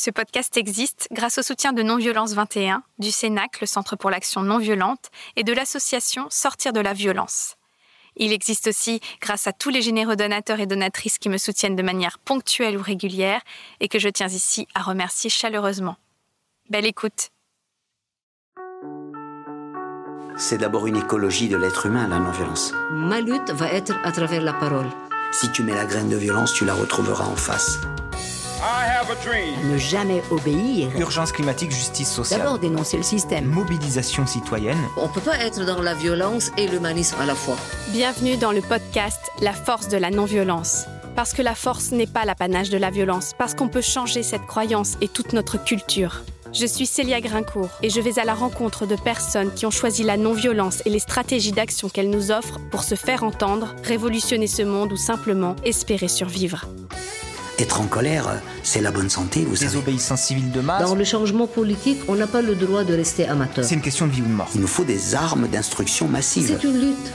Ce podcast existe grâce au soutien de Non-Violence 21, du CENAC, le Centre pour l'action non violente, et de l'association Sortir de la violence. Il existe aussi grâce à tous les généreux donateurs et donatrices qui me soutiennent de manière ponctuelle ou régulière et que je tiens ici à remercier chaleureusement. Belle écoute. C'est d'abord une écologie de l'être humain, la non-violence. Ma lutte va être à travers la parole. Si tu mets la graine de violence, tu la retrouveras en face. Ne jamais obéir. Urgence climatique, justice sociale. D'abord dénoncer le système. Mobilisation citoyenne. On ne peut pas être dans la violence et l'humanisme à la fois. Bienvenue dans le podcast La force de la non-violence. Parce que la force n'est pas l'apanage de la violence, parce qu'on peut changer cette croyance et toute notre culture. Je suis Célia Grincourt et je vais à la rencontre de personnes qui ont choisi la non-violence et les stratégies d'action qu'elle nous offre pour se faire entendre, révolutionner ce monde ou simplement espérer survivre. Être en colère, c'est la bonne santé, vous savez. Désobéissance civile de masse. Dans le changement politique, on n'a pas le droit de rester amateur. C'est une question de vie ou de mort. Il nous faut des armes d'instruction massive. C'est une lutte.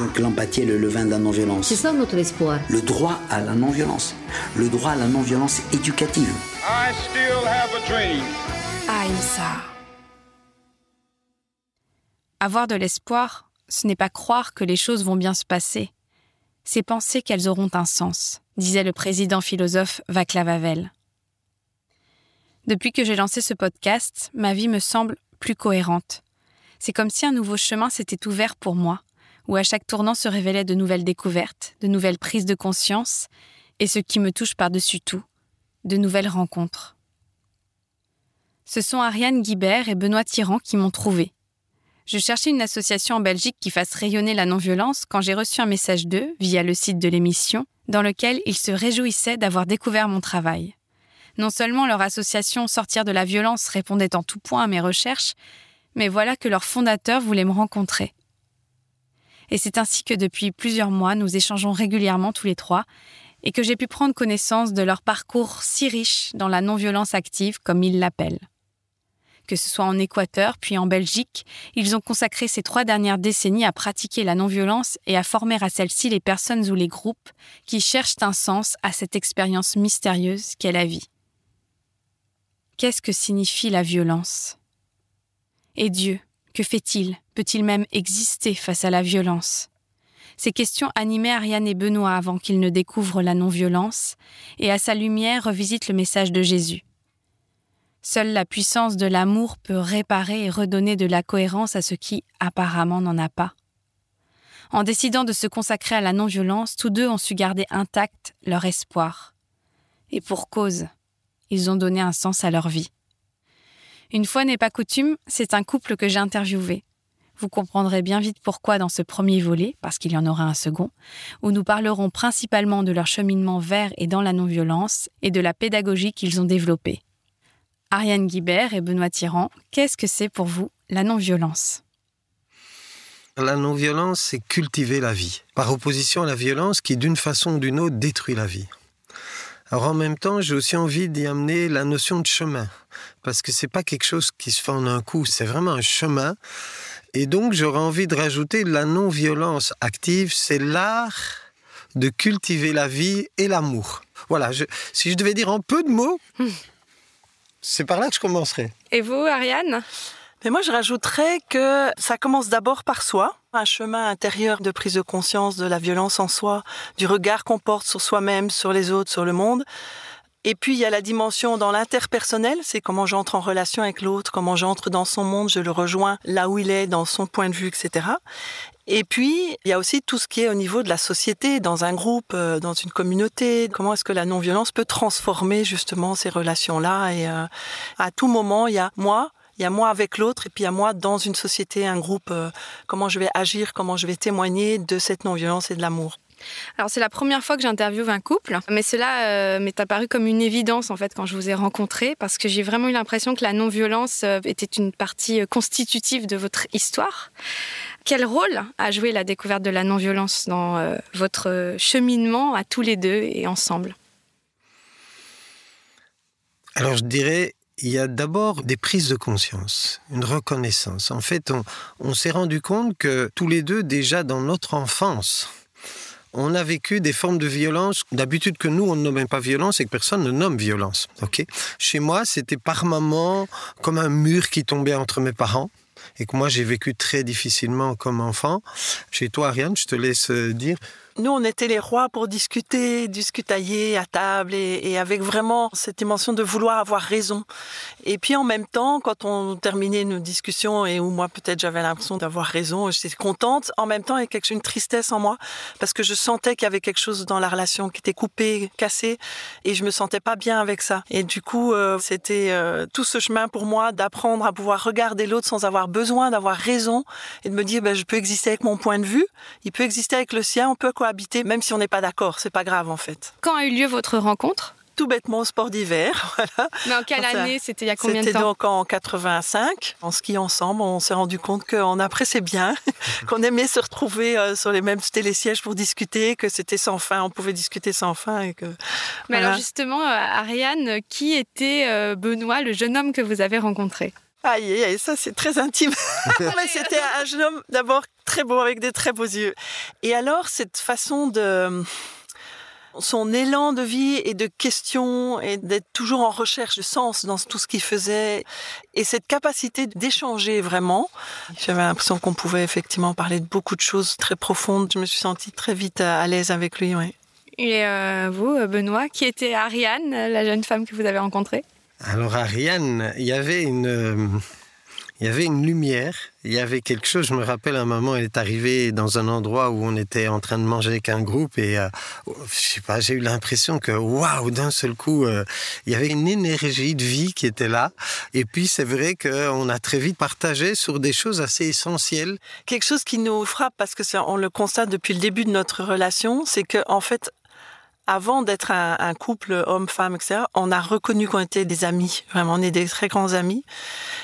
Donc l'empathie est le levain de la non-violence. C'est ça notre espoir. Le droit à la non-violence. Le droit à la non-violence éducative. I still have a dream. Aïssa. Avoir de l'espoir, ce n'est pas croire que les choses vont bien se passer, c'est penser qu'elles auront un sens, disait le président philosophe Václav Havel. Depuis que j'ai lancé ce podcast, ma vie me semble plus cohérente. C'est comme si un nouveau chemin s'était ouvert pour moi, où à chaque tournant se révélaient de nouvelles découvertes, de nouvelles prises de conscience, et ce qui me touche par-dessus tout, de nouvelles rencontres. Ce sont Ariane Guibert et Benoît Tyran qui m'ont trouvé. Je cherchais une association en Belgique qui fasse rayonner la non-violence quand j'ai reçu un message d'eux, via le site de l'émission, dans lequel ils se réjouissaient d'avoir découvert mon travail. Non seulement leur association Sortir de la violence répondait en tout point à mes recherches, mais voilà que leur fondateur voulait me rencontrer. Et c'est ainsi que depuis plusieurs mois, nous échangeons régulièrement tous les trois, et que j'ai pu prendre connaissance de leur parcours si riche dans la non-violence active, comme ils l'appellent que ce soit en Équateur puis en Belgique, ils ont consacré ces trois dernières décennies à pratiquer la non-violence et à former à celle-ci les personnes ou les groupes qui cherchent un sens à cette expérience mystérieuse qu'est la vie. Qu'est-ce que signifie la violence? Et Dieu, que fait-il? Peut-il même exister face à la violence? Ces questions animaient Ariane et Benoît avant qu'ils ne découvrent la non-violence, et à sa lumière revisitent le message de Jésus. Seule la puissance de l'amour peut réparer et redonner de la cohérence à ce qui, apparemment, n'en a pas. En décidant de se consacrer à la non-violence, tous deux ont su garder intact leur espoir. Et pour cause, ils ont donné un sens à leur vie. Une fois n'est pas coutume, c'est un couple que j'ai interviewé. Vous comprendrez bien vite pourquoi dans ce premier volet, parce qu'il y en aura un second, où nous parlerons principalement de leur cheminement vers et dans la non-violence et de la pédagogie qu'ils ont développée. Ariane Guibert et Benoît Tyran, qu'est-ce que c'est pour vous la non-violence? La non-violence, c'est cultiver la vie, par opposition à la violence qui, d'une façon ou d'une autre, détruit la vie. Alors en même temps, j'ai aussi envie d'y amener la notion de chemin, parce que c'est pas quelque chose qui se fait en un coup, c'est vraiment un chemin. Et donc j'aurais envie de rajouter la non-violence active, c'est l'art de cultiver la vie et l'amour. Voilà, si je devais dire en peu de mots, c'est par là que je commencerai. Et vous, Ariane? Mais moi, je rajouterais que ça commence d'abord par soi, un chemin intérieur de prise de conscience de la violence en soi, du regard qu'on porte sur soi-même, sur les autres, sur le monde. Et puis, il y a la dimension dans l'interpersonnel, c'est comment j'entre en relation avec l'autre, comment j'entre dans son monde, je le rejoins là où il est, dans son point de vue, etc. Et puis, il y a aussi tout ce qui est au niveau de la société, dans un groupe, euh, dans une communauté. Comment est-ce que la non-violence peut transformer justement ces relations-là Et euh, à tout moment, il y a moi, il y a moi avec l'autre, et puis il y a moi dans une société, un groupe. Euh, comment je vais agir, comment je vais témoigner de cette non-violence et de l'amour. Alors c'est la première fois que j'interviewe un couple, mais cela m'est apparu comme une évidence en fait quand je vous ai rencontré, parce que j'ai vraiment eu l'impression que la non-violence était une partie constitutive de votre histoire. Quel rôle a joué la découverte de la non-violence dans euh, votre cheminement à tous les deux et ensemble? Alors je dirais, il y a d'abord des prises de conscience, une reconnaissance. En fait, on, s'est rendu compte que tous les deux, déjà dans notre enfance, on a vécu des formes de violence d'habitude que nous on ne nomme pas violence et que personne ne nomme violence. Chez moi, c'était par moments comme un mur qui tombait entre mes parents et que moi j'ai vécu très difficilement comme enfant. Chez toi, Ariane, je te laisse euh, dire. Nous, on était les rois pour discuter, discutailler à table et, et, avec vraiment cette dimension de vouloir avoir raison. Et puis en même temps, quand on terminait nos discussions et où moi peut-être j'avais l'impression d'avoir raison, j'étais contente, en même temps avec une tristesse en moi parce que je sentais qu'il y avait quelque chose dans la relation qui était coupé, cassé et je me sentais pas bien avec ça. Et du coup, euh, c'était euh, tout ce chemin pour moi d'apprendre à pouvoir regarder l'autre sans avoir besoin d'avoir raison et de me dire ben, je peux exister avec mon point de vue, il peut exister avec le sien, on peut habiter, même si on n'est pas d'accord. C'est pas grave en fait. Quand a eu lieu votre rencontre? Tout bêtement au sport d'hiver. Voilà. Mais en quelle année? C'était il y a combien de temps? C'était donc en 85. En ski ensemble, on s'est rendu compte qu'on appréciait bien, qu'on aimait se retrouver euh, sur les mêmes télésièges pour discuter, que c'était sans fin, on pouvait discuter sans fin. Et que, Mais voilà. alors justement, euh, Ariane, qui était euh, Benoît, le jeune homme que vous avez rencontré? Aïe, aïe, ça c'est très intime. Mais c'était un jeune homme d'abord très beau, avec des très beaux yeux. Et alors, cette façon de son élan de vie et de questions et d'être toujours en recherche de sens dans tout ce qu'il faisait et cette capacité d'échanger vraiment. J'avais l'impression qu'on pouvait effectivement parler de beaucoup de choses très profondes. Je me suis sentie très vite à l'aise avec lui. Ouais. Et euh, vous, Benoît, qui était Ariane, la jeune femme que vous avez rencontrée? Alors Ariane, il y avait une il y avait une lumière, il y avait quelque chose. Je me rappelle un moment, elle est arrivée dans un endroit où on était en train de manger avec un groupe et euh, je sais pas, j'ai eu l'impression que waouh, d'un seul coup, euh, il y avait une énergie de vie qui était là. Et puis c'est vrai qu'on a très vite partagé sur des choses assez essentielles. Quelque chose qui nous frappe parce que on le constate depuis le début de notre relation, c'est que en fait avant d'être un, un, couple homme-femme, etc., on a reconnu qu'on était des amis. Vraiment, on est des très grands amis.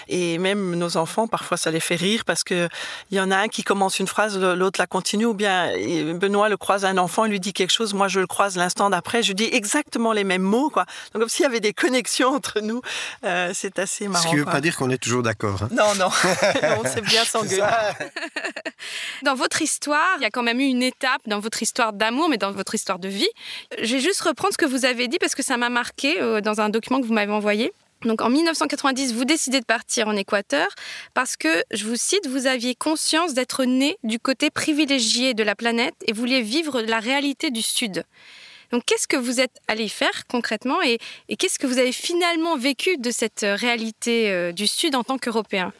Et même nos enfants, parfois, ça les fait rire parce que il y en a un qui commence une phrase, l'autre la continue. Ou bien Benoît le croise un enfant, il lui dit quelque chose, moi je le croise l'instant d'après, je dis exactement les mêmes mots, quoi. Donc comme s'il y avait des connexions entre nous. Euh, c'est assez marrant. Ce qui ne veut quoi. pas dire qu'on est toujours d'accord. Hein. Non, non, on sait bien s'engueuler. Dans votre histoire, il y a quand même eu une étape dans votre histoire d'amour, mais dans votre histoire de vie. Je vais juste reprendre ce que vous avez dit parce que ça m'a marqué euh, dans un document que vous m'avez envoyé. Donc en 1990, vous décidez de partir en Équateur parce que, je vous cite, vous aviez conscience d'être né du côté privilégié de la planète et vouliez vivre la réalité du Sud. Donc qu'est-ce que vous êtes allé faire concrètement et, qu'est-ce que vous avez finalement vécu de cette réalité euh, du Sud en tant qu'Européen?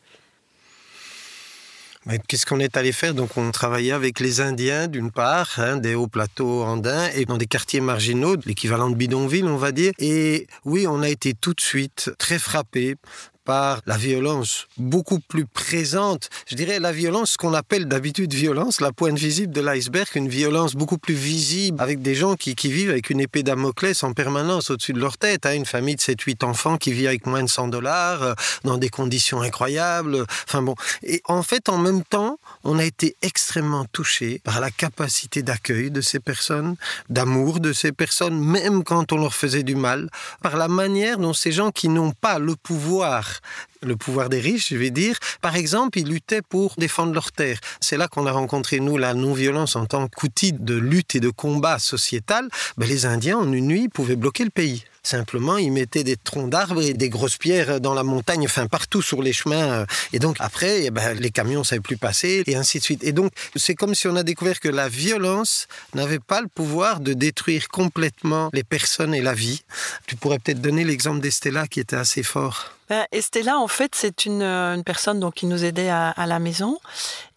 Qu'est-ce qu'on est allé faire? Donc, on travaillait avec les Indiens, d'une part, hein, des hauts plateaux andins, et dans des quartiers marginaux, l'équivalent de bidonville, on va dire. Et oui, on a été tout de suite très frappés par la violence beaucoup plus présente, je dirais la violence qu'on appelle d'habitude violence, la pointe visible de l'iceberg, une violence beaucoup plus visible avec des gens qui, vivent avec une épée Damoclès en permanence au-dessus de leur tête, hein, une famille de 7-8 enfants qui vit avec moins de 100 dollars, euh, dans des conditions incroyables, enfin bon. Et en fait, en même temps, on a été extrêmement touché par la capacité d'accueil de ces personnes, d'amour de ces personnes, même quand on leur faisait du mal, par la manière dont ces gens qui n'ont pas le pouvoir le pouvoir des riches, je vais dire. Par exemple, ils luttaient pour défendre leurs terres. C'est là qu'on a rencontré, nous, la non-violence en tant qu'outil de lutte et de combat sociétal. Ben, les Indiens, en une nuit, pouvaient bloquer le pays. Simplement, ils mettaient des troncs d'arbres et des grosses pierres dans la montagne, enfin partout sur les chemins. Et donc après, eh ben, les camions ne savaient plus passer et ainsi de suite. Et donc, c'est comme si on a découvert que la violence n'avait pas le pouvoir de détruire complètement les personnes et la vie. Tu pourrais peut-être donner l'exemple d'Estella qui était assez fort. Ben, Estella, en fait, c'est une, une, personne donc, qui nous aidait à la maison.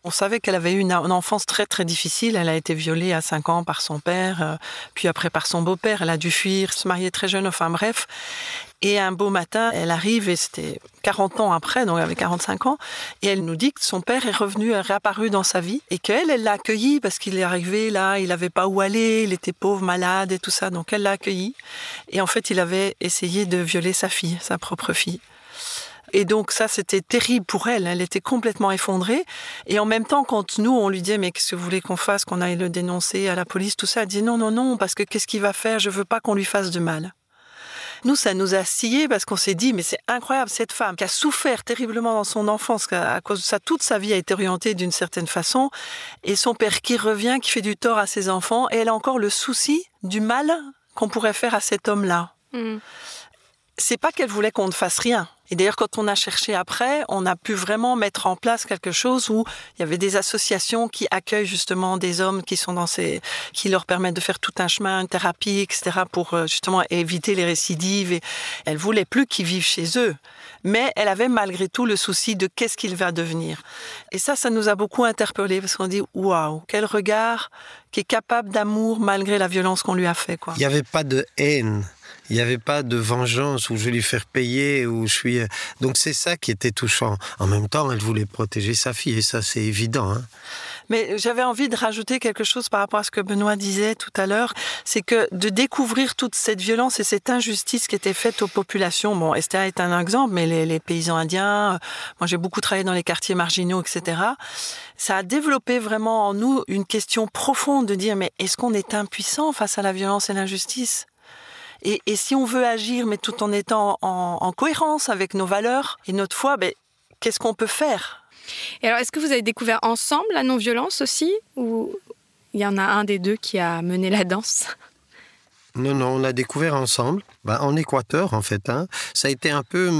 On savait qu'elle avait eu une, enfance très très difficile. Elle a été violée à 5 ans par son père, euh, puis après par son beau-père. Elle a dû fuir, se marier très jeune, enfin bref. Et un beau matin, elle arrive, et c'était 40 ans après, donc elle avait 45 ans, et elle nous dit que son père est revenu, est réapparu dans sa vie, et qu'elle, elle l'a accueilli parce qu'il est arrivé là, il n'avait pas où aller, il était pauvre, malade et tout ça, donc elle l'a accueilli. Et en fait, il avait essayé de violer sa fille, sa propre fille. Et donc ça, c'était terrible pour elle. Elle était complètement effondrée. Et en même temps, quand nous, on lui disait, mais qu'est-ce que vous voulez qu'on fasse, qu'on aille le dénoncer à la police, tout ça, elle dit non, non, non, parce que qu'est-ce qu'il va faire? Je veux pas qu'on lui fasse de mal. Nous, ça nous a scié parce qu'on s'est dit, mais c'est incroyable, cette femme qui a souffert terriblement dans son enfance, à cause de ça, toute sa vie a été orientée d'une certaine façon, et son père qui revient, qui fait du tort à ses enfants, et elle a encore le souci du mal qu'on pourrait faire à cet homme-là. Mm. C'est pas qu'elle voulait qu'on ne fasse rien. Et d'ailleurs, quand on a cherché après, on a pu vraiment mettre en place quelque chose où il y avait des associations qui accueillent justement des hommes qui sont dans ces, qui leur permettent de faire tout un chemin, une thérapie, etc., pour euh, justement éviter les récidives. Et elle voulait plus qu'ils vivent chez eux, mais elle avait malgré tout le souci de qu'est-ce qu'il va devenir. Et ça, ça nous a beaucoup interpellés parce qu'on dit waouh, quel regard qui est capable d'amour malgré la violence qu'on lui a fait. Quoi. Il n'y avait pas de haine. Il n'y avait pas de vengeance où je vais lui faire payer, où je suis. Donc c'est ça qui était touchant. En même temps, elle voulait protéger sa fille, et ça c'est évident. Hein. Mais j'avais envie de rajouter quelque chose par rapport à ce que Benoît disait tout à l'heure, c'est que de découvrir toute cette violence et cette injustice qui était faite aux populations. Bon, Esther est un exemple, mais les, les paysans indiens, moi j'ai beaucoup travaillé dans les quartiers marginaux, etc. Ça a développé vraiment en nous une question profonde de dire mais est-ce qu'on est impuissant face à la violence et l'injustice? Et, et, si on veut agir, mais tout en étant en, en cohérence avec nos valeurs et notre foi, ben, qu'est-ce qu'on peut faire? Et alors, est-ce que vous avez découvert ensemble la non-violence aussi? Ou il y en a un des deux qui a mené la danse? Non, non, on a découvert ensemble. Ben, en Équateur, en fait. Hein. Ça a été un peu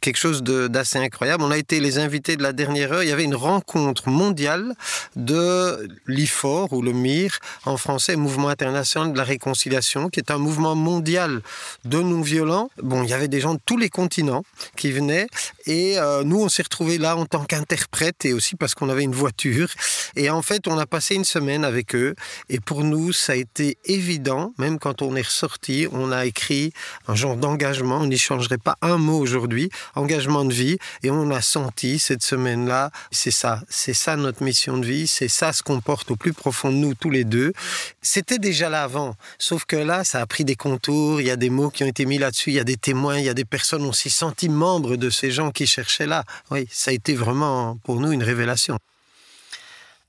quelque chose d'assez incroyable. On a été les invités de la dernière heure. Il y avait une rencontre mondiale de l'IFOR, ou le MIR, en français, Mouvement international de la réconciliation, qui est un mouvement mondial de non-violents. Bon, il y avait des gens de tous les continents qui venaient. Et euh, nous, on s'est retrouvés là en tant qu'interprètes et aussi parce qu'on avait une voiture. Et en fait, on a passé une semaine avec eux. Et pour nous, ça a été évident, même quand on est ressorti, on a écrit un genre d'engagement. On n'y changerait pas un mot aujourd'hui. Engagement de vie. Et on a senti cette semaine-là, c'est ça. C'est ça notre mission de vie. C'est ça ce qu'on porte au plus profond de nous, tous les deux. C'était déjà là avant. Sauf que là, ça a pris des contours. Il y a des mots qui ont été mis là-dessus. Il y a des témoins. Il y a des personnes. On s'est senti membres de ces gens qui cherchaient là. Oui, ça a été vraiment pour nous une révélation.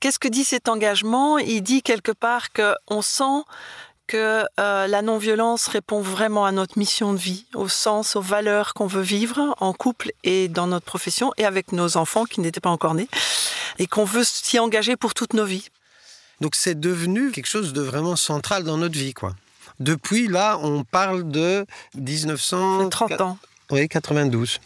Qu'est-ce que dit cet engagement? Il dit quelque part qu'on sent que euh, la non-violence répond vraiment à notre mission de vie, au sens, aux valeurs qu'on veut vivre en couple et dans notre profession et avec nos enfants qui n'étaient pas encore nés et qu'on veut s'y engager pour toute nos vies. Donc c'est devenu quelque chose de vraiment central dans notre vie, quoi. Depuis là, on parle de 1930 30 ans. Oui, 92.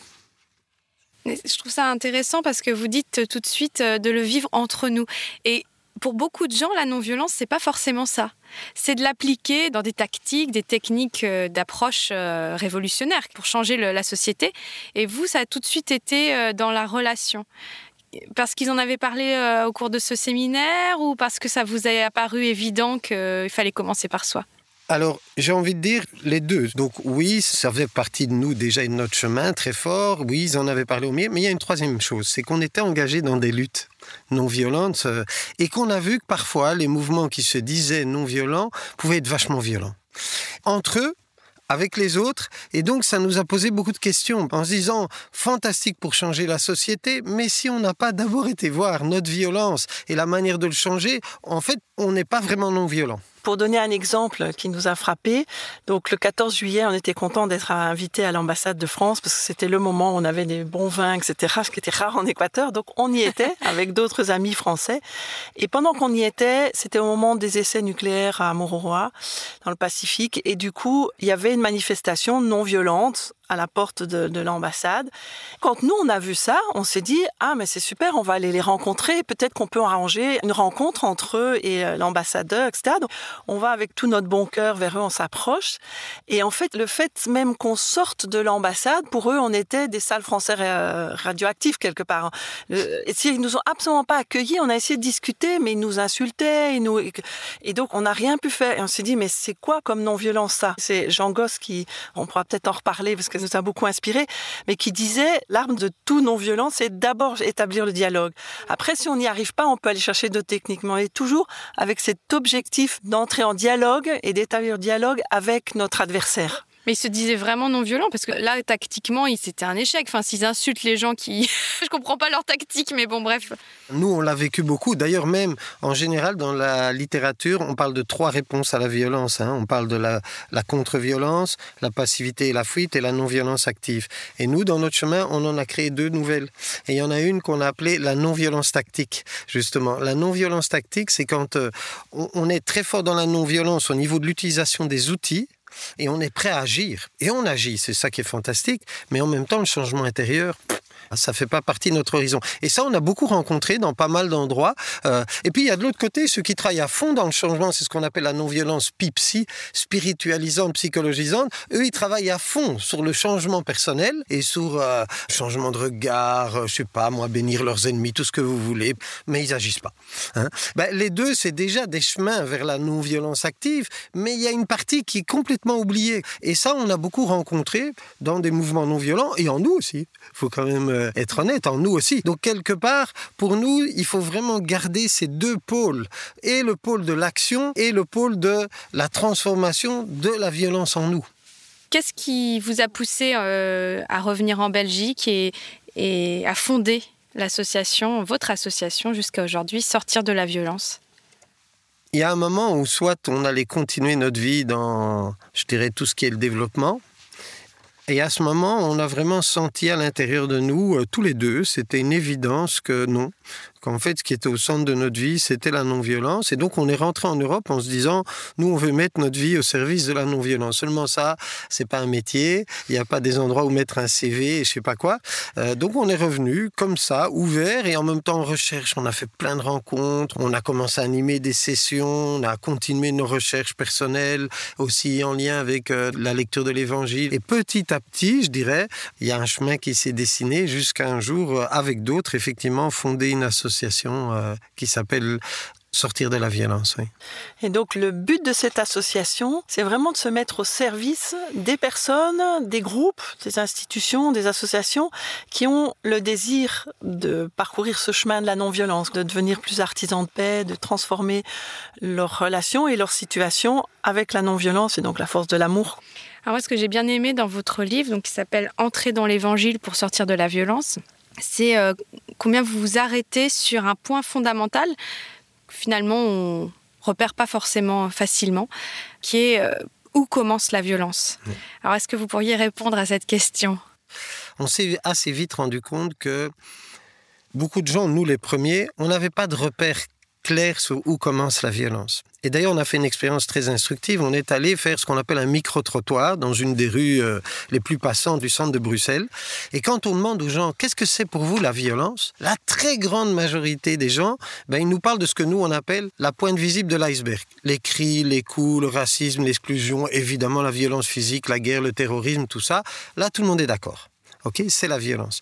Je trouve ça intéressant parce que vous dites tout de suite euh, de le vivre entre nous. Et pour beaucoup de gens, la non-violence, c'est pas forcément ça. C'est de l'appliquer dans des tactiques, des techniques euh, d'approche euh, révolutionnaires pour changer la société. Et vous, ça a tout de suite été euh, dans la relation. Parce qu'ils en avaient parlé au cours de ce séminaire ou parce que ça vous a apparu évident qu'il fallait commencer par soi? Alors, j'ai envie de dire les deux. Donc, oui, ça faisait partie de nous déjà et de notre chemin très fort. Oui, ils en avaient parlé au milieu. Mais il y a une troisième chose, c'est qu'on était engagés dans des luttes non violentes euh, et qu'on a vu que parfois les mouvements qui se disaient non violents pouvaient être vachement violents. Entre eux, avec les autres. Et donc, ça nous a posé beaucoup de questions en se disant, fantastique pour changer la société, mais si on n'a pas d'abord été voir notre violence et la manière de le changer, en fait, on n'est pas vraiment non violent. Pour donner un exemple qui nous a frappé, donc le 14 juillet, on était content d'être invité à l'ambassade de France parce que c'était le moment où on avait des bons vins, etc., ce qui était rare en Équateur. Donc on y était avec d'autres amis français. Et pendant qu'on y était, c'était au moment des essais nucléaires à Mororoa, dans le Pacifique. Et du coup, il y avait une manifestation non violente à la porte de, de l'ambassade. Quand nous, on a vu ça, on s'est dit, ah, mais c'est super, on va aller les rencontrer. Peut-être qu'on peut arranger une rencontre entre eux et euh, l'ambassadeur, etc. On va avec tout notre bon cœur vers eux, on s'approche. Et en fait, le fait même qu'on sorte de l'ambassade, pour eux, on était des salles français euh, radioactifs quelque part. Le, et ils nous ont absolument pas accueillis. On a essayé de discuter, mais ils nous insultaient. Et donc, on n'a rien pu faire. Et on s'est dit, mais c'est quoi comme non-violence ça? C'est Jean Gosse qui, on pourra peut-être en reparler parce que nous a beaucoup inspiré, mais qui disait l'arme de tout non-violent, c'est d'abord établir le dialogue. Après, si on n'y arrive pas, on peut aller chercher d'autres techniques, mais toujours avec cet objectif d'entrer en dialogue et d'établir dialogue avec notre adversaire. Mais ils se disaient vraiment non violents parce que là, tactiquement, c'était un échec. Enfin, s'ils insultent les gens qui. Je comprends pas leur tactique, mais bon, bref. Nous, on l'a vécu beaucoup. D'ailleurs, même en général, dans la littérature, on parle de trois réponses à la violence. hein. On parle de la, contre-violence, la passivité et la fuite, et la non-violence active. Et nous, dans notre chemin, on en a créé deux nouvelles. Et il y en a une qu'on a appelée la non-violence tactique, justement. La non-violence tactique, c'est quand euh, on est très fort dans la non-violence au niveau de l'utilisation des outils. Et on est prêt à agir. Et on agit, c'est ça qui est fantastique. Mais en même temps, le changement intérieur, ça fait pas partie de notre horizon. Et ça, on a beaucoup rencontré dans pas mal d'endroits. Euh, et puis, il y a de l'autre côté ceux qui travaillent à fond dans le changement. C'est ce qu'on appelle la non-violence PIPSI, spiritualisante, psychologisante. Eux, ils travaillent à fond sur le changement personnel et sur euh, changement de regard, euh, je sais pas, moi, bénir leurs ennemis, tout ce que vous voulez. Mais ils agissent pas. hein. Ben, les deux, c'est déjà des chemins vers la non-violence active. Mais il y a une partie qui est complètement oubliée. Et ça, on a beaucoup rencontré dans des mouvements non violents et en nous aussi. Il faut quand même euh, être honnête, en nous aussi. Donc, quelque part, pour nous, il faut vraiment garder ces deux pôles. Et le pôle de l'action et le pôle de la transformation de la violence en nous. Qu'est-ce qui vous a poussé euh, à revenir en Belgique et, et à fonder l'association, votre association jusqu'à aujourd'hui, Sortir de la violence? Il y a un moment où soit on allait continuer notre vie dans, je dirais, tout ce qui est le développement. Et à ce moment, on a vraiment senti à l'intérieur de nous, euh, tous les deux, c'était une évidence que non, qu'en fait, ce qui était au centre de notre vie, c'était la non-violence. Et donc, on est rentré en Europe en se disant, nous, on veut mettre notre vie au service de la non-violence. Seulement ça, c'est pas un métier. Il n'y a pas des endroits où mettre un CV et je sais pas quoi. Euh, donc, on est revenu comme ça, ouvert et en même temps en recherche. On a fait plein de rencontres. On a commencé à animer des sessions. On a continué nos recherches personnelles aussi en lien avec euh, la lecture de l'Évangile. Et petit à petit, je dirais, il y a un chemin qui s'est dessiné jusqu'à un jour, euh, avec d'autres, effectivement, fonder une association euh, qui s'appelle Sortir de la violence. Oui. Et donc le but de cette association, c'est vraiment de se mettre au service des personnes, des groupes, des institutions, des associations qui ont le désir de parcourir ce chemin de la non-violence, de devenir plus artisans de paix, de transformer leurs relations et leur situation avec la non-violence et donc la force de l'amour. Alors moi, ce que j'ai bien aimé dans votre livre, donc qui s'appelle Entrer dans l'Évangile pour sortir de la violence, c'est euh, combien vous vous arrêtez sur un point fondamental finalement on repère pas forcément facilement, qui est euh, où commence la violence? Oui. Alors est-ce que vous pourriez répondre à cette question? On s'est assez vite rendu compte que beaucoup de gens, nous les premiers, on n'avait pas de repère clair sur où commence la violence. Et d'ailleurs, on a fait une expérience très instructive. On est allé faire ce qu'on appelle un micro-trottoir dans une des rues euh, les plus passantes du centre de Bruxelles. Et quand on demande aux gens qu'est-ce que c'est pour vous la violence, la très grande majorité des gens, ben, ils nous parlent de ce que nous on appelle la pointe visible de l'iceberg. Les cris, les coups, le racisme, l'exclusion, évidemment la violence physique, la guerre, le terrorisme, tout ça. Là, tout le monde est d'accord. Ok, c'est la violence.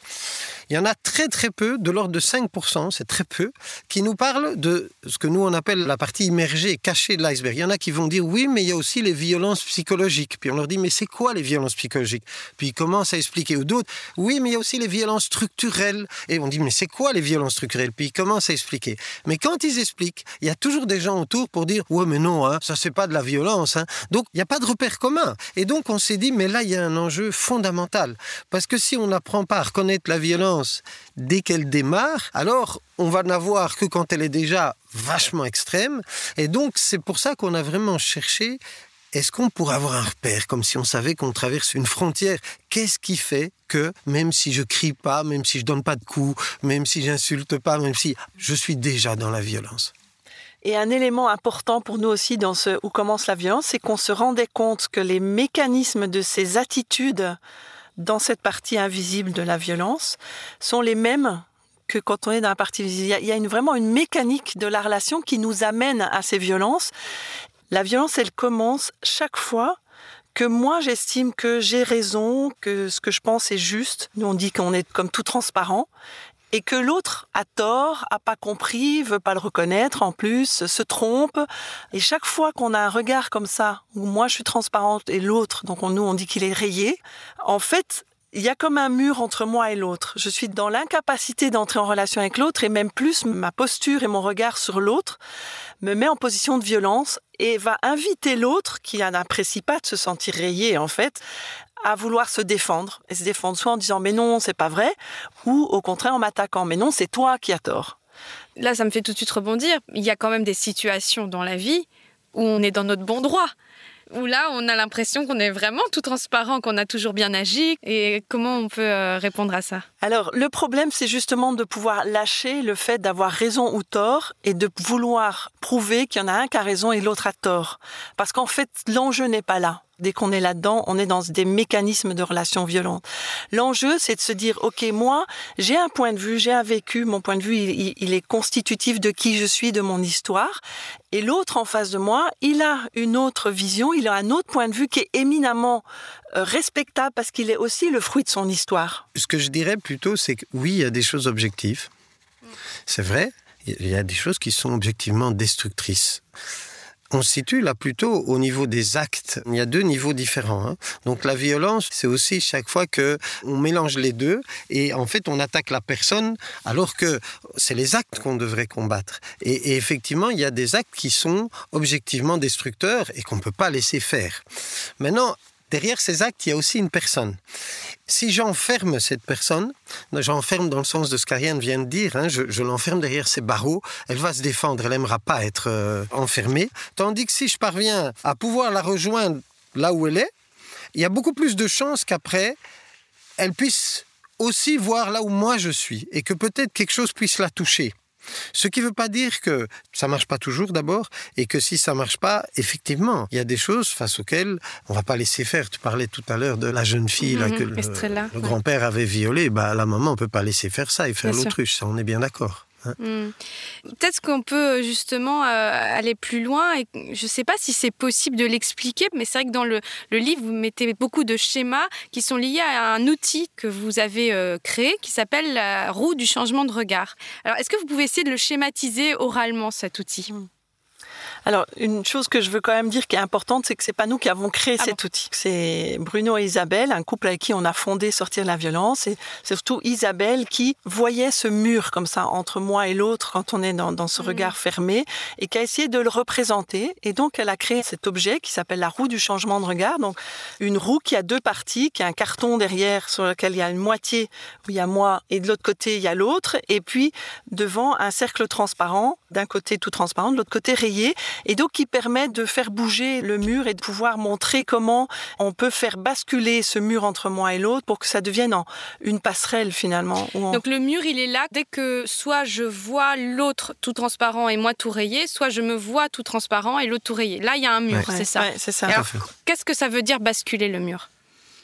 Il y en a très très peu, de l'ordre de 5%, c'est très peu, qui nous parlent de ce que nous on appelle la partie immergée, cachée de l'iceberg. Il y en a qui vont dire oui, mais il y a aussi les violences psychologiques. Puis on leur dit mais c'est quoi les violences psychologiques? Puis ils commencent à expliquer. Ou d'autres, oui, mais il y a aussi les violences structurelles. Et on dit mais c'est quoi les violences structurelles? Puis ils commencent à expliquer. Mais quand ils expliquent, il y a toujours des gens autour pour dire ouais mais non, hein, ça c'est pas de la violence. Hein. Donc il n'y a pas de repère commun. Et donc on s'est dit mais là il y a un enjeu fondamental. Parce que si on n'apprend pas à reconnaître la violence, dès qu'elle démarre, alors on va n'avoir que quand elle est déjà vachement extrême. Et donc c'est pour ça qu'on a vraiment cherché est-ce qu'on pourrait avoir un repère, comme si on savait qu'on traverse une frontière? Qu'est-ce qui fait que, même si je crie pas, même si je donne pas de coups, même si j'insulte pas, même si je suis déjà dans la violence? Et un élément important pour nous aussi dans ce où commence la violence, c'est qu'on se rendait compte que les mécanismes de ces attitudes dans cette partie invisible de la violence sont les mêmes que quand on est dans la partie visible. Il y a une, vraiment une mécanique de la relation qui nous amène à ces violences. La violence, elle commence chaque fois que moi j'estime que j'ai raison, que ce que je pense est juste. Nous on dit qu'on est comme tout transparent et que l'autre a tort, a pas compris, veut pas le reconnaître en plus, se trompe. Et chaque fois qu'on a un regard comme ça, où moi je suis transparente et l'autre, donc on, nous on dit qu'il est rayé, en fait, il y a comme un mur entre moi et l'autre. Je suis dans l'incapacité d'entrer en relation avec l'autre et même plus ma posture et mon regard sur l'autre me met en position de violence et va inviter l'autre, qui n'apprécie pas de se sentir rayé en fait, à vouloir se défendre et se défendre soit en disant mais non c'est pas vrai ou au contraire en m'attaquant mais non c'est toi qui as tort. Là ça me fait tout de suite rebondir. Il y a quand même des situations dans la vie où on est dans notre bon droit où là, on a l'impression qu'on est vraiment tout transparent, qu'on a toujours bien agi. Et comment on peut euh, répondre à ça? Alors, le problème, c'est justement de pouvoir lâcher le fait d'avoir raison ou tort et de vouloir prouver qu'il y en a un qui a raison et l'autre a tort. Parce qu'en fait, l'enjeu n'est pas là. Dès qu'on est là-dedans, on est dans des mécanismes de relations violentes. L'enjeu, c'est de se dire, OK, moi, j'ai un point de vue, j'ai un vécu, mon point de vue, il, il, est constitutif de qui je suis, de mon histoire. Et l'autre en face de moi, il a une autre vision, il a un autre point de vue qui est éminemment respectable parce qu'il est aussi le fruit de son histoire. Ce que je dirais plutôt, c'est que oui, il y a des choses objectives. C'est vrai, il y a des choses qui sont objectivement destructrices on se situe là plutôt au niveau des actes. Il y a deux niveaux différents. Hein. Donc la violence, c'est aussi chaque fois que on mélange les deux et en fait on attaque la personne alors que c'est les actes qu'on devrait combattre. Et, et, effectivement, il y a des actes qui sont objectivement destructeurs et qu'on ne peut pas laisser faire. Maintenant, derrière ces actes, il y a aussi une personne. Si j'enferme cette personne, j'enferme dans le sens de ce qu'Ariane vient de dire, hein, je, l'enferme derrière ses barreaux, elle va se défendre, elle n'aimera pas être euh, enfermée. Tandis que si je parviens à pouvoir la rejoindre là où elle est, il y a beaucoup plus de chances qu'après, elle puisse aussi voir là où moi je suis et que peut-être quelque chose puisse la toucher. Ce qui ne veut pas dire que ça marche pas toujours d'abord et que si ça marche pas, effectivement, il y a des choses face auxquelles on va pas laisser faire. Tu parlais tout à l'heure de la jeune fille là, Mhm, que le, Estrella, le ouais. grand-père avait violée. Bah, la maman, on peut pas laisser faire ça et faire l'autruche. Ça, on est bien d'accord. Hmm. Peut-être qu'on peut justement euh, aller plus loin. Et je ne sais pas si c'est possible de l'expliquer, mais c'est vrai que dans le, le livre, vous mettez beaucoup de schémas qui sont liés à un outil que vous avez euh, créé qui s'appelle la roue du changement de regard. Alors, est-ce que vous pouvez essayer de le schématiser oralement, cet outil? Alors, une chose que je veux quand même dire qui est importante, c'est que c'est pas nous qui avons créé Ah cet outil. C'est Bruno et Isabelle, un couple avec qui on a fondé Sortir la violence. Et c'est surtout Isabelle qui voyait ce mur comme ça entre moi et l'autre quand on est dans, dans ce Mhm. regard fermé et qui a essayé de le représenter. Et donc, elle a créé cet objet qui s'appelle la roue du changement de regard. Donc, une roue qui a deux parties, qui a un carton derrière sur lequel il y a une moitié où il y a moi et de l'autre côté il y a l'autre. Et puis, devant un cercle transparent, d'un côté tout transparent, de l'autre côté rayé et donc qui permet de faire bouger le mur et de pouvoir montrer comment on peut faire basculer ce mur entre moi et l'autre pour que ça devienne en une passerelle finalement. on- Donc le mur, il est là dès que soit je vois l'autre tout transparent et moi tout rayé, soit je me vois tout transparent et l'autre tout rayé. Là, il y a un mur, Ouais. c'est ça. Ouais, c'est ça. Qu'est-ce que ça veut dire basculer le mur?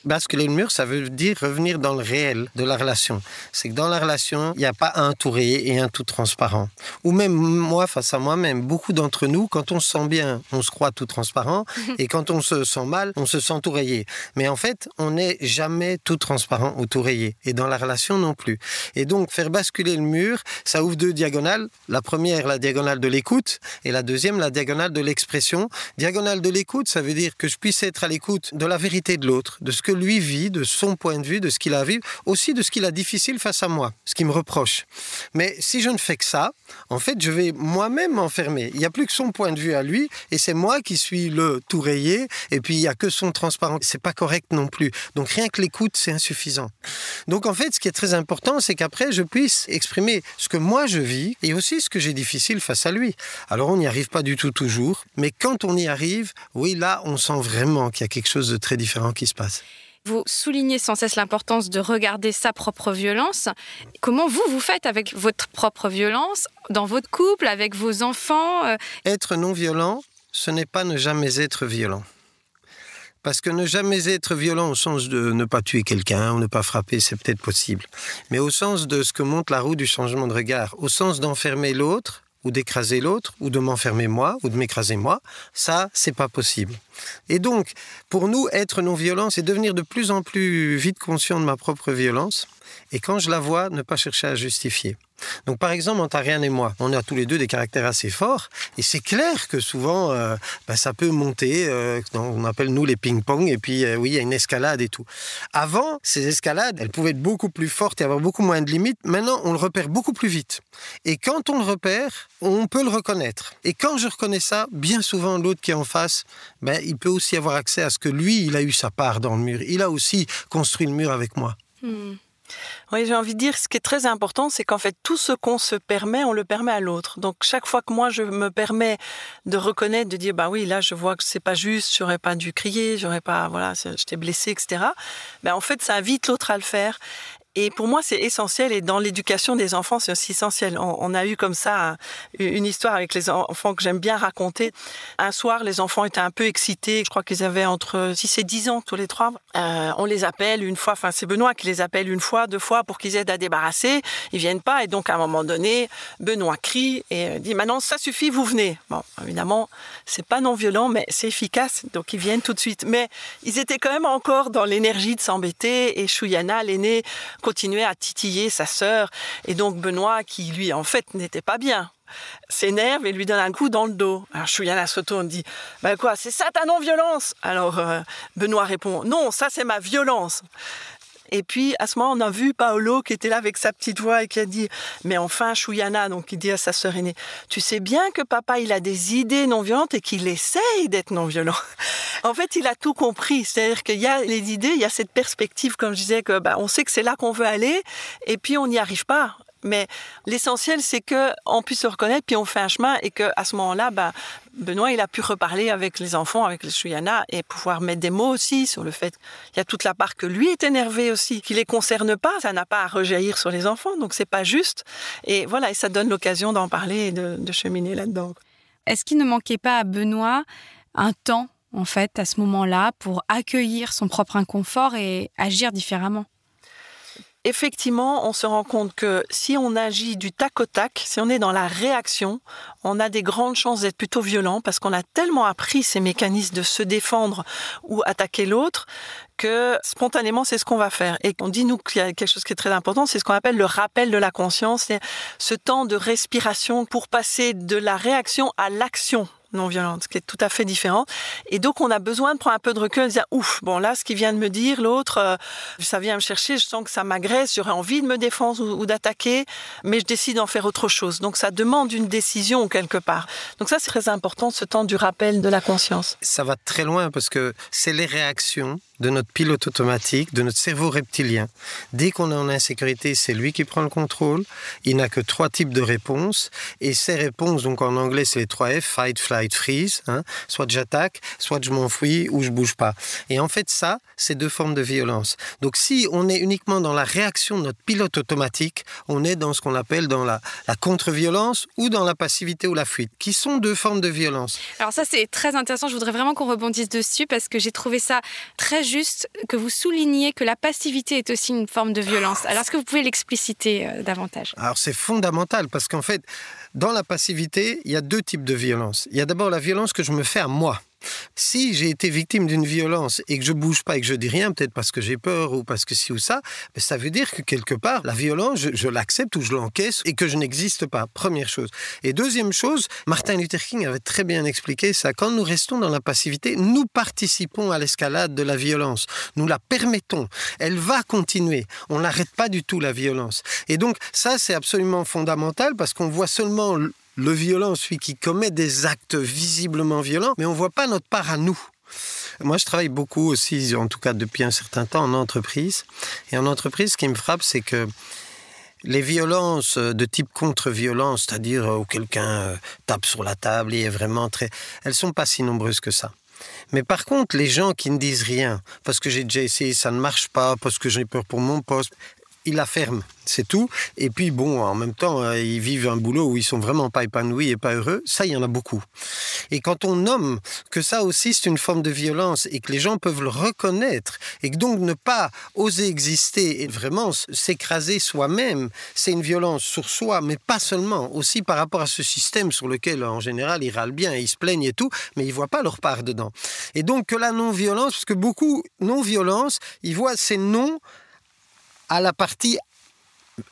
Basculer le mur, ça veut dire revenir dans le réel de la relation. C'est que dans la relation, il n'y a pas un tout rayé et un tout transparent. Ou même moi, face à moi-même, beaucoup d'entre nous, quand on se sent bien, on se croit tout transparent, et quand on se sent mal, on se sent tout rayé. Mais en fait, on n'est jamais tout transparent ou tout rayé. Et dans la relation non plus. Et donc, faire basculer le mur, ça ouvre deux diagonales. La première, la diagonale de l'écoute, et la deuxième, la diagonale de l'expression. Diagonale de l'écoute, ça veut dire que je puisse être à l'écoute de la vérité de l'autre, de ce que lui vit, de son point de vue, de ce qu'il a à vivre, aussi de ce qu'il a difficile face à moi, ce qu'il me reproche. Mais si je ne fais que ça, en fait, je vais moi-même m'enfermer. Il n'y a plus que son point de vue à lui, et c'est moi qui suis le tout rayé, et puis il n'y a que son transparent. C'est pas correct non plus. Donc rien que l'écoute, c'est insuffisant. Donc en fait, ce qui est très important, c'est qu'après, je puisse exprimer ce que moi je vis, et aussi ce que j'ai difficile face à lui. Alors on n'y arrive pas du tout toujours, mais quand on y arrive, oui, là, on sent vraiment qu'il y a quelque chose de très différent qui se passe. Vous soulignez sans cesse l'importance de regarder sa propre violence. Comment vous, vous faites avec votre propre violence, dans votre couple, avec vos enfants euh, Être non violent, ce n'est pas ne jamais être violent. Parce que ne jamais être violent au sens de ne pas tuer quelqu'un ou ne pas frapper, c'est peut-être possible. Mais au sens de ce que montre la roue du changement de regard, au sens d'enfermer l'autre, ou d'écraser l'autre, ou de m'enfermer moi, ou de m'écraser moi, ça, c'est pas possible. Et donc, pour nous, être non-violent, c'est devenir de plus en plus vite conscient de ma propre violence. Et quand je la vois, ne pas chercher à justifier. Donc, par exemple, Antariane et moi, on a tous les deux des caractères assez forts, et c'est clair que souvent, euh, ben, ça peut monter, euh, on appelle nous les ping-pong, et puis euh, oui, il y a une escalade et tout. Avant, ces escalades, elles pouvaient être beaucoup plus fortes et avoir beaucoup moins de limites. Maintenant, on le repère beaucoup plus vite. Et quand on le repère, on peut le reconnaître. Et quand je reconnais ça, bien souvent, l'autre qui est en face, ben, il peut aussi avoir accès à ce que lui, il a eu sa part dans le mur. Il a aussi construit le mur avec moi. Hmm. Oui, j'ai envie de dire, ce qui est très important, c'est qu'en fait, tout ce qu'on se permet, on le permet à l'autre. Donc, chaque fois que moi, je me permets de reconnaître, de dire, bah oui, là, je vois que c'est pas juste, j'aurais pas dû crier, j'aurais pas, voilà, j'étais blessé, etc. Ben, en fait, ça invite l'autre à le faire. Et pour moi, c'est essentiel. Et dans l'éducation des enfants, c'est aussi essentiel. On, a eu comme ça une histoire avec les enfants que j'aime bien raconter. Un soir, les enfants étaient un peu excités. Je crois qu'ils avaient entre 6 et 10 ans, tous les trois. Euh, on les appelle une fois. Enfin, c'est Benoît qui les appelle une fois, deux fois pour qu'ils aident à débarrasser. Ils viennent pas. Et donc, à un moment donné, Benoît crie et dit Maintenant, ça suffit, vous venez. Bon, évidemment, c'est pas non violent, mais c'est efficace. Donc, ils viennent tout de suite. Mais ils étaient quand même encore dans l'énergie de s'embêter. Et Chouyana, l'aîné, continuait à titiller sa sœur. Et donc Benoît, qui lui en fait n'était pas bien, s'énerve et lui donne un coup dans le dos. Alors Chouyana se retourne dit Ben quoi, c'est ça ta non-violence? Alors euh, Benoît répond Non, ça c'est ma violence. Et puis, à ce moment, on a vu Paolo qui était là avec sa petite voix et qui a dit Mais enfin, Chouyana, donc il dit à sa sœur aînée Tu sais bien que papa, il a des idées non violentes et qu'il essaye d'être non violent. en fait, il a tout compris. C'est-à-dire qu'il y a les idées, il y a cette perspective, comme je disais, que bah, on sait que c'est là qu'on veut aller et puis on n'y arrive pas. Mais l'essentiel, c'est que on puisse se reconnaître, puis on fait un chemin, et que à ce moment-là, bah, Benoît, il a pu reparler avec les enfants, avec les Shuyana, et pouvoir mettre des mots aussi sur le fait qu'il y a toute la part que lui est énervé aussi, qui les concerne pas, ça n'a pas à rejaillir sur les enfants, donc c'est pas juste. Et voilà, et ça donne l'occasion d'en parler et de, de cheminer là-dedans. Est-ce qu'il ne manquait pas à Benoît un temps, en fait, à ce moment-là, pour accueillir son propre inconfort et agir différemment? Effectivement, on se rend compte que si on agit du tac au tac, si on est dans la réaction, on a des grandes chances d'être plutôt violent parce qu'on a tellement appris ces mécanismes de se défendre ou attaquer l'autre que spontanément, c'est ce qu'on va faire. Et on dit, nous, qu'il y a quelque chose qui est très important, c'est ce qu'on appelle le rappel de la conscience, ce temps de respiration pour passer de la réaction à l'action non violente, ce qui est tout à fait différent. Et donc, on a besoin de prendre un peu de recul et de dire, ouf, bon, là, ce qu'il vient de me dire, l'autre, euh, ça vient me chercher, je sens que ça m'agresse, j'aurais envie de me défendre ou, d'attaquer, mais je décide d'en faire autre chose. Donc, ça demande une décision quelque part. Donc, ça, c'est très important, ce temps du rappel de la conscience. Ça va très loin parce que c'est les réactions de notre pilote automatique, de notre cerveau reptilien. Dès qu'on est en insécurité, c'est lui qui prend le contrôle. Il n'a que trois types de réponses. Et ces réponses, donc en anglais, c'est les trois F, fight, flight, freeze. Hein. Soit j'attaque, soit je m'enfuis ou je bouge pas. Et en fait, ça, c'est deux formes de violence. Donc si on est uniquement dans la réaction de notre pilote automatique, on est dans ce qu'on appelle dans la, la contre-violence ou dans la passivité ou la fuite, qui sont deux formes de violence. Alors ça, c'est très intéressant. Je voudrais vraiment qu'on rebondisse dessus parce que j'ai trouvé ça très juste que vous souligniez que la passivité est aussi une forme de violence. Alors, est-ce que vous pouvez l'expliciter euh, davantage? Alors, c'est fondamental parce qu'en fait, dans la passivité, il y a deux types de violence. Il y a d'abord la violence que je me fais à moi. Si j'ai été victime d'une violence et que je bouge pas et que je dis rien, peut-être parce que j'ai peur ou parce que ci ou ça, ben, ça veut dire que quelque part, la violence, je, l'accepte ou je l'encaisse et que je n'existe pas. Première chose. Et deuxième chose, Martin Luther King avait très bien expliqué ça. Quand nous restons dans la passivité, nous participons à l'escalade de la violence. Nous la permettons. Elle va continuer. On n'arrête pas du tout la violence. Et donc, ça, c'est absolument fondamental parce qu'on voit seulement le violent, celui qui commet des actes visiblement violents, mais on ne voit pas notre part à nous. Moi, je travaille beaucoup aussi, en tout cas depuis un certain temps, en entreprise. Et en entreprise, ce qui me frappe, c'est que les violences de type contre-violence, c'est-à-dire où quelqu'un euh, tape sur la table et est vraiment très... Elles sont pas si nombreuses que ça. Mais par contre, les gens qui ne disent rien, parce que j'ai déjà essayé, ça ne marche pas, parce que j'ai peur pour mon poste, ils la ferment, c'est tout. Et puis bon, en même temps, euh, ils vivent un boulot où ils sont vraiment pas épanouis et pas heureux. Ça, il y en a beaucoup. Et quand on nomme que ça aussi c'est une forme de violence et que les gens peuvent le reconnaître et que donc ne pas oser exister et vraiment s'écraser soi-même, c'est une violence sur soi, mais pas seulement, aussi par rapport à ce système sur lequel en général ils râlent bien, ils se plaignent et tout, mais ils voient pas leur part dedans. Et donc que la non-violence, parce que beaucoup non-violence, ils voient ces non à la partie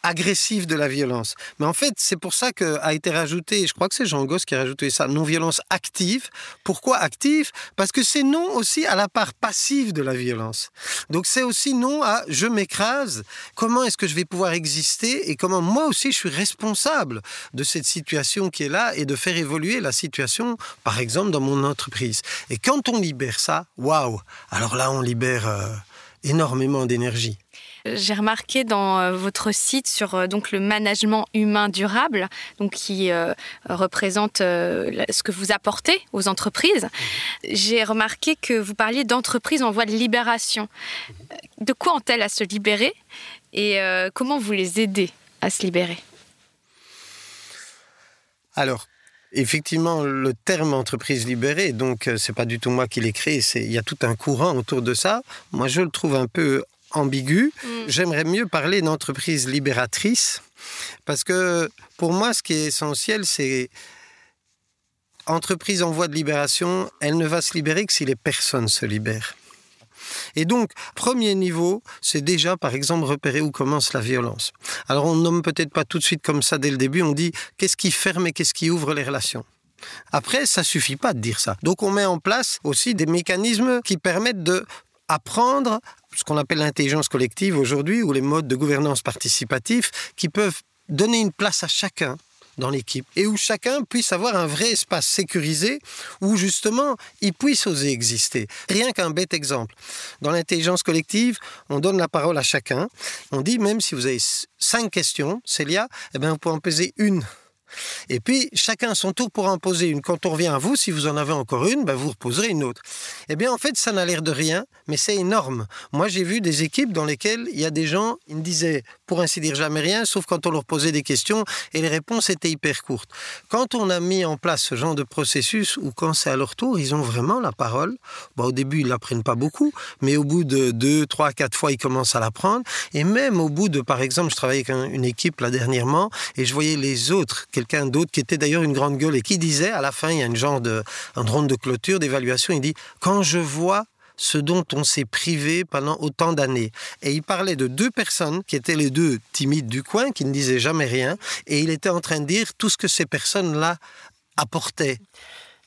agressive de la violence. Mais en fait, c'est pour ça qu'a été rajouté, je crois que c'est Jean Gosse qui a rajouté ça, non-violence active. Pourquoi active? Parce que c'est non aussi à la part passive de la violence. Donc c'est aussi non à je m'écrase, comment est-ce que je vais pouvoir exister et comment moi aussi je suis responsable de cette situation qui est là et de faire évoluer la situation, par exemple, dans mon entreprise. Et quand on libère ça, waouh Alors là, on libère euh, énormément d'énergie. J'ai remarqué dans euh, votre site sur euh, donc le management humain durable, donc qui euh, représente ce que vous apportez aux entreprises. J'ai remarqué que vous parliez d'entreprises en voie de libération. De quoi ont-elles à se libérer et comment vous les aidez à se libérer? Alors, Effectivement, le terme entreprise libérée, donc c'est pas du tout moi qui l'ai créé, il y a tout un courant autour de ça. Moi, je le trouve un peu ambigu. Mm. J'aimerais mieux parler d'entreprise libératrice parce que pour moi, ce qui est essentiel, c'est entreprise en voie de libération, elle ne va se libérer que si les personnes se libèrent. Et donc, premier niveau, c'est déjà, par exemple, repérer où commence la violence. Alors, on nomme peut-être pas tout de suite comme ça dès le début, on dit qu'est-ce qui ferme et qu'est-ce qui ouvre les relations? Après, ça suffit pas de dire ça. Donc, on met en place aussi des mécanismes qui permettent de apprendre ce qu'on appelle l'intelligence collective aujourd'hui, ou les modes de gouvernance participatif, qui peuvent donner une place à chacun dans l'équipe et où chacun puisse avoir un vrai espace sécurisé où justement il puisse oser exister. Rien qu'un bête exemple. Dans l'intelligence collective, on donne la parole à chacun. On dit même si vous avez cinq questions, Célia, eh bien, vous pouvez en poser une et puis, chacun son tour pour en poser une. Quand on revient à vous, si vous en avez encore une, ben vous reposerez une autre. Eh bien, en fait, ça n'a l'air de rien, mais c'est énorme. Moi, j'ai vu des équipes dans lesquelles il y a des gens, ils ne disaient, pour ainsi dire, jamais rien, sauf quand on leur posait des questions et les réponses étaient hyper courtes. Quand on a mis en place ce genre de processus où, quand c'est à leur tour, ils ont vraiment la parole, ben, au début, ils l'apprennent pas beaucoup, mais au bout de deux, trois, quatre fois, ils commencent à l'apprendre. Et même au bout de, par exemple, je travaillais avec une équipe là dernièrement et je voyais les autres quelqu'un d'autre qui était d'ailleurs une grande gueule et qui disait, à la fin, il y a une genre de, un drone de clôture, d'évaluation, il dit, quand je vois ce dont on s'est privé pendant autant d'années. Et il parlait de deux personnes qui étaient les deux timides du coin, qui ne disaient jamais rien, et il était en train de dire tout ce que ces personnes-là apportaient.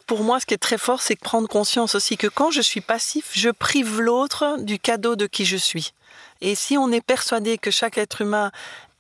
Pour moi, ce qui est très fort, c'est prendre conscience aussi que quand je suis passif, je prive l'autre du cadeau de qui je suis. Et si on est persuadé que chaque être humain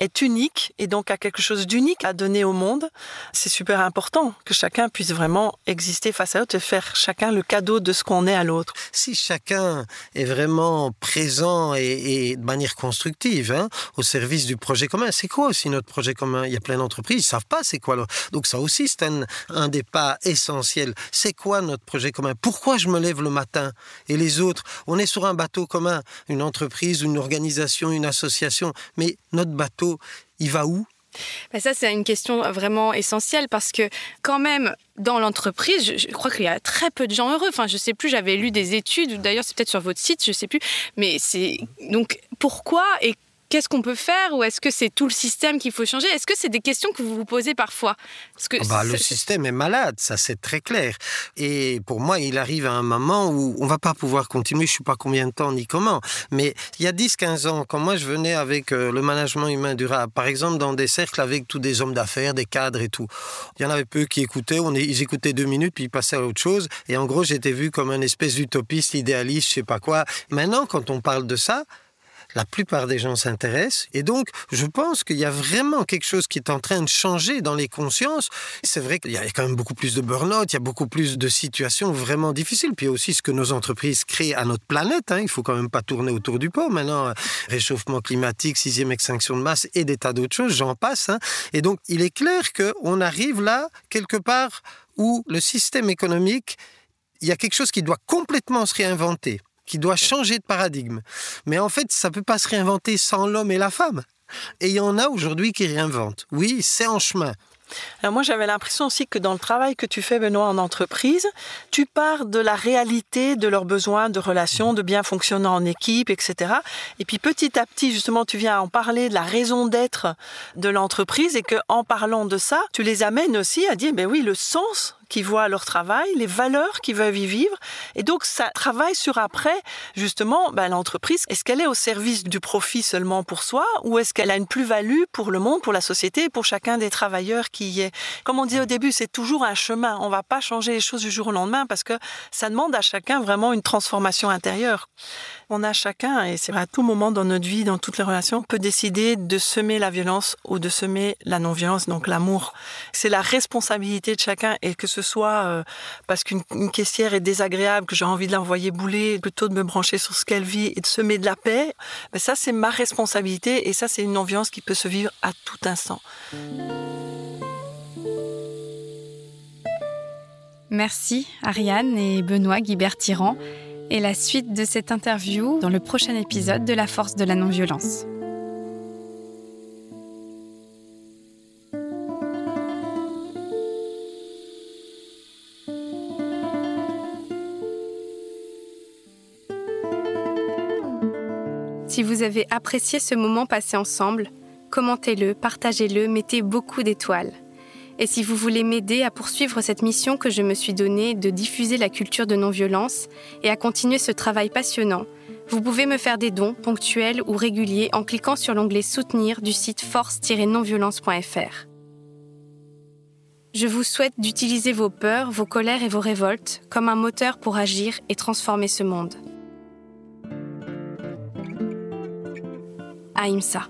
est unique et donc a quelque chose d'unique à donner au monde, c'est super important que chacun puisse vraiment exister face à l'autre et faire chacun le cadeau de ce qu'on est à l'autre. Si chacun est vraiment présent et, de manière constructive hein, au service du projet commun, c'est quoi aussi notre projet commun? Il y a plein d'entreprises, ils savent pas c'est quoi. Donc ça aussi, c'est un, un des pas essentiels. C'est quoi notre projet commun? Pourquoi je me lève le matin et les autres? On est sur un bateau commun, une entreprise, une organisation, une association, mais notre bateau il va où? Bah, ça, c'est une question vraiment essentielle parce que quand même, dans l'entreprise, je, crois qu'il y a très peu de gens heureux. Enfin, je sais plus, j'avais lu des études, d'ailleurs c'est peut-être sur votre site, je sais plus. Mais c'est donc pourquoi et qu'est-ce qu'on peut faire ou est-ce que c'est tout le système qu'il faut changer? Est-ce que c'est des questions que vous vous posez parfois? Parce que ah bah, Le système est malade, ça c'est très clair. Et pour moi, il arrive à un moment où on va pas pouvoir continuer, je ne sais pas combien de temps ni comment, mais il y a 10-15 ans, quand moi je venais avec euh, le management humain durable, par exemple dans des cercles avec tous des hommes d'affaires, des cadres et tout, il y en avait peu qui écoutaient, on, ils écoutaient deux minutes puis ils passaient à autre chose. Et en gros, j'étais vu comme un espèce d'utopiste, idéaliste, je sais pas quoi. Maintenant, quand on parle de ça, la plupart des gens s'intéressent. Et donc, je pense qu'il y a vraiment quelque chose qui est en train de changer dans les consciences. C'est vrai qu'il y a quand même beaucoup plus de burn-out, il y a beaucoup plus de situations vraiment difficiles. Puis aussi ce que nos entreprises créent à notre planète. Hein. Il faut quand même pas tourner autour du pot. Maintenant, euh, réchauffement climatique, sixième extinction de masse et des tas d'autres choses, j'en passe. Hein. Et donc, il est clair qu'on arrive là, quelque part, où le système économique, il y a quelque chose qui doit complètement se réinventer qui doit changer de paradigme. Mais en fait, ça peut pas se réinventer sans l'homme et la femme. Et il y en a aujourd'hui qui réinventent. Oui, c'est en chemin. Alors moi, j'avais l'impression aussi que dans le travail que tu fais, Benoît, en entreprise, tu pars de la réalité de leurs besoins de relations, de bien fonctionner en équipe, etc. Et puis petit à petit, justement, tu viens en parler de la raison d'être de l'entreprise et que en parlant de ça, tu les amènes aussi à dire, ben oui, le sens qui voient leur travail, les valeurs qu'ils veulent y vivre. Et donc, ça travaille sur après, justement, ben, l'entreprise. Est-ce qu'elle est au service du profit seulement pour soi ou est-ce qu'elle a une plus-value pour le monde, pour la société pour chacun des travailleurs qui y est? Comme on dit au début, c'est toujours un chemin. On va pas changer les choses du jour au lendemain parce que ça demande à chacun vraiment une transformation intérieure. On a chacun, et c'est vrai à tout moment dans notre vie, dans toutes les relations, peut décider de semer la violence ou de semer la non-violence, donc l'amour. C'est la responsabilité de chacun et que ce soit euh, parce qu'une caissière est désagréable, que j'ai envie de l'envoyer bouler, plutôt de me brancher sur ce qu'elle vit et de semer de la paix, ben ça c'est ma responsabilité et ça c'est une non-violence qui peut se vivre à tout instant. Merci Ariane et Benoît Guibert-Tyran et la suite de cette interview dans le prochain épisode de La force de la non-violence. Avez apprécié ce moment passé ensemble, commentez-le, partagez-le, mettez beaucoup d'étoiles. Et si vous voulez m'aider à poursuivre cette mission que je me suis donnée de diffuser la culture de non-violence et à continuer ce travail passionnant, vous pouvez me faire des dons ponctuels ou réguliers en cliquant sur l'onglet Soutenir du site force-nonviolence.fr. Je vous souhaite d'utiliser vos peurs, vos colères et vos révoltes comme un moteur pour agir et transformer ce monde. Aïmsa.